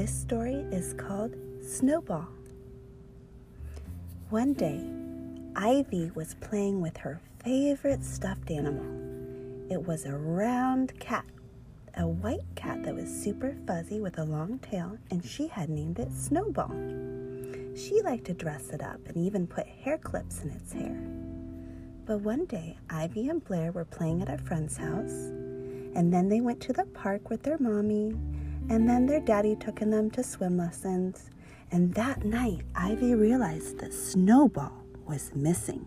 This story is called Snowball. One day, Ivy was playing with her favorite stuffed animal. It was a round cat, a white cat that was super fuzzy with a long tail, and she had named it Snowball. She liked to dress it up and even put hair clips in its hair. But one day, Ivy and Blair were playing at a friend's house, and then they went to the park with their mommy, and then their daddy took them to swim lessons. And that night, Ivy realized that Snowball was missing.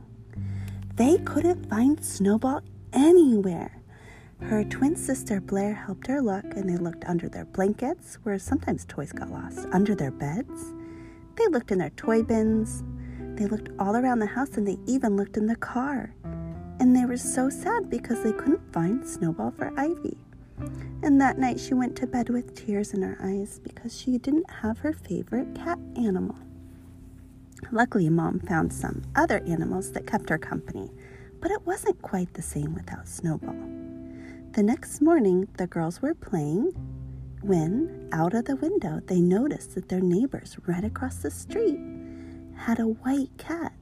They couldn't find Snowball anywhere. Her twin sister Blair helped her look, and they looked under their blankets, where sometimes toys got lost, under their beds. They looked in their toy bins. They looked all around the house, and they even looked in the car. And they were so sad because they couldn't find Snowball for Ivy. And that night she went to bed with tears in her eyes because she didn't have her favorite cat animal. Luckily, Mom found some other animals that kept her company, but it wasn't quite the same without Snowball. The next morning, the girls were playing when, out of the window, they noticed that their neighbors right across the street had a white cat.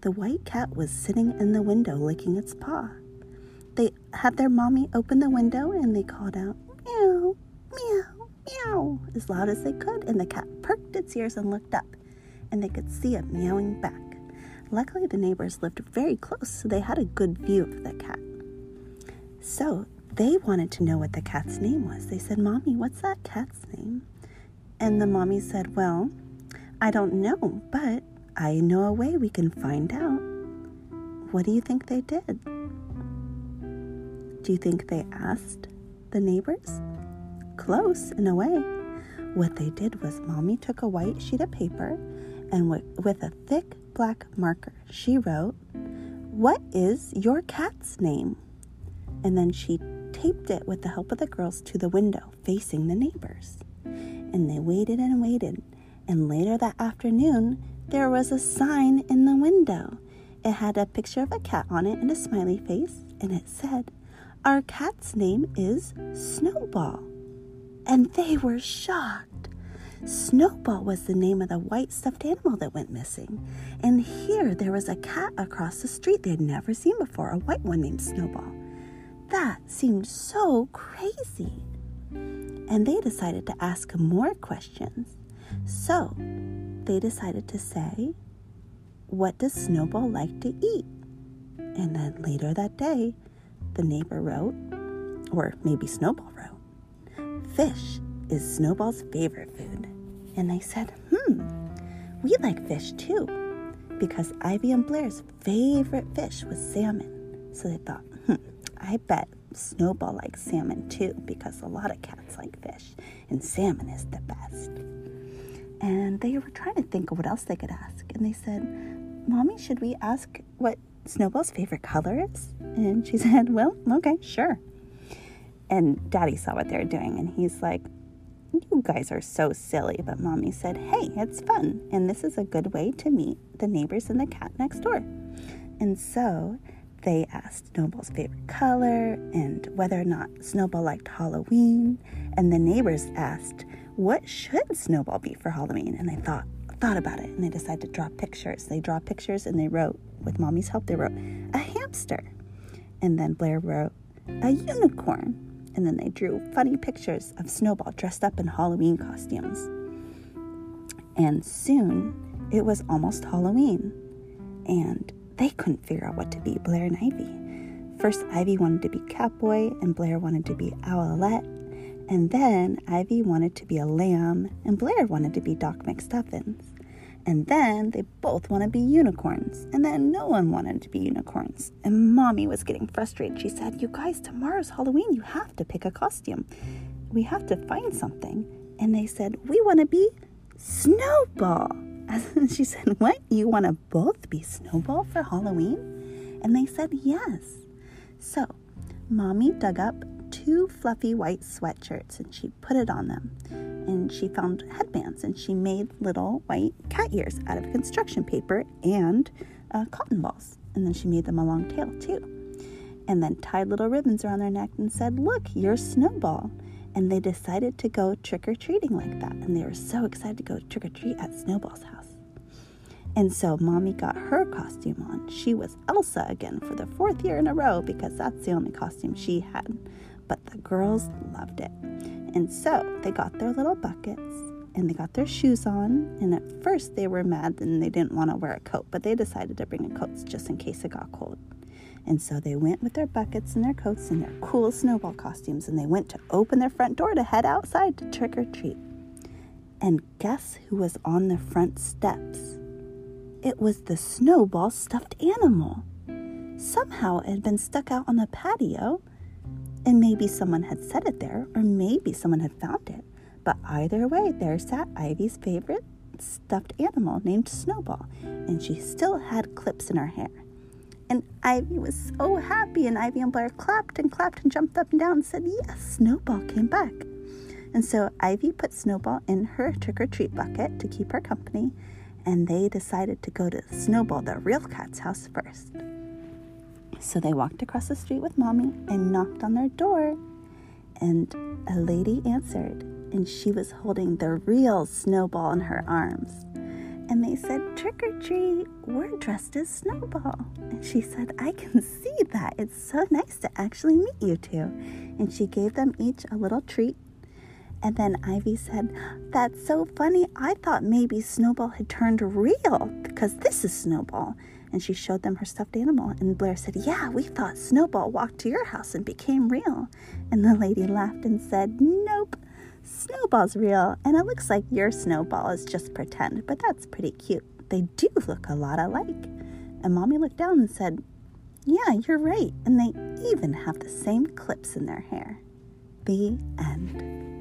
The white cat was sitting in the window licking its paw. They had their mommy open the window and they called out, meow, meow, meow, as loud as they could, and the cat perked its ears and looked up and they could see it meowing back. Luckily, the neighbors lived very close, so they had a good view of the cat. So they wanted to know what the cat's name was. They said, Mommy, what's that cat's name? And the mommy said, Well, I don't know, but I know a way we can find out. What do you think they did? Do you think they asked the neighbors? Close, in a way. What they did was, Mommy took a white sheet of paper and with a thick black marker, she wrote, What is your cat's name? And then she taped it with the help of the girls to the window facing the neighbors. And they waited and waited. And later that afternoon, there was a sign in the window. It had a picture of a cat on it and a smiley face, and it said, Our cat's name is Snowball. And they were shocked. Snowball was the name of the white stuffed animal that went missing. And here there was a cat across the street they had never seen before, a white one named Snowball. That seemed so crazy. And they decided to ask more questions. So they decided to say, What does Snowball like to eat? And then later that day, the neighbor wrote, or maybe Snowball wrote, Fish is Snowball's favorite food. And they said, hmm, we like fish too. Because Ivy and Blair's favorite fish was salmon. So they thought, hmm, I bet Snowball likes salmon too, because a lot of cats like fish, and salmon is the best. And they were trying to think of what else they could ask. And they said, Mommy, should we ask what Snowball's favorite color is? And she said, Well, okay, sure. And Daddy saw what they were doing, and he's like, you guys are so silly. But mommy said, Hey, it's fun. And this is a good way to meet the neighbors and the cat next door. And so they asked Snowball's favorite color and whether or not Snowball liked Halloween. And the neighbors asked, What should Snowball be for Halloween? And they thought, thought about it and they decided to draw pictures. They draw pictures and they wrote, with mommy's help, they wrote a hamster. And then Blair wrote a unicorn and then they drew funny pictures of Snowball dressed up in Halloween costumes. And soon it was almost Halloween, and they couldn't figure out what to be Blair and Ivy. First, Ivy wanted to be Catboy, and Blair wanted to be Owlette. And then Ivy wanted to be a lamb, and Blair wanted to be Doc McStuffins. And then they both want to be unicorns. And then no one wanted to be unicorns. And mommy was getting frustrated. She said, You guys, tomorrow's Halloween. You have to pick a costume. We have to find something. And they said, We want to be Snowball. And she said, What? You want to both be Snowball for Halloween? And they said, Yes. So mommy dug up two fluffy white sweatshirts and she put it on them and she found headbands and she made little white cat ears out of construction paper and uh, cotton balls. And then she made them a long tail too. And then tied little ribbons around their neck and said, Look, you're Snowball. and they decided to go trick or treating like that. And they were so excited to go trick or treat at Snowball's house. And so mommy got her costume on. She was Elsa again for the fourth year in a row because that's the only costume she had. But the girls loved it. And so they got their little buckets and they got their shoes on. And at first they were mad and they didn't want to wear a coat, but they decided to bring a coat just in case it got cold. And so they went with their buckets and their coats and their cool snowball costumes and they went to open their front door to head outside to trick or treat. And guess who was on the front steps? It was the snowball stuffed animal. Somehow it had been stuck out on the patio, and maybe someone had set it there, or maybe someone had found it. But either way, there sat Ivy's favorite stuffed animal named Snowball, and she still had clips in her hair. And Ivy was so happy, and Ivy and Blair clapped and clapped and jumped up and down and said, Yes, Snowball came back. And so Ivy put Snowball in her trick or treat bucket to keep her company, and they decided to go to Snowball, the real cat's house, first. So they walked across the street with Mommy and knocked on their door, and a lady answered, and she was holding the real Snowball in her arms. And they said, Trick or treat, we're dressed as Snowball. And she said, I can see that. It's so nice to actually meet you two. And she gave them each a little treat and then Ivy said, That's so funny. I thought maybe Snowball had turned real because this is Snowball. And she showed them her stuffed animal. And Blair said, Yeah, we thought Snowball walked to your house and became real. And the lady laughed and said, Nope, Snowball's real. And it looks like your Snowball is just pretend, but that's pretty cute. They do look a lot alike. And Mommy looked down and said, Yeah, you're right. And they even have the same clips in their hair. The end.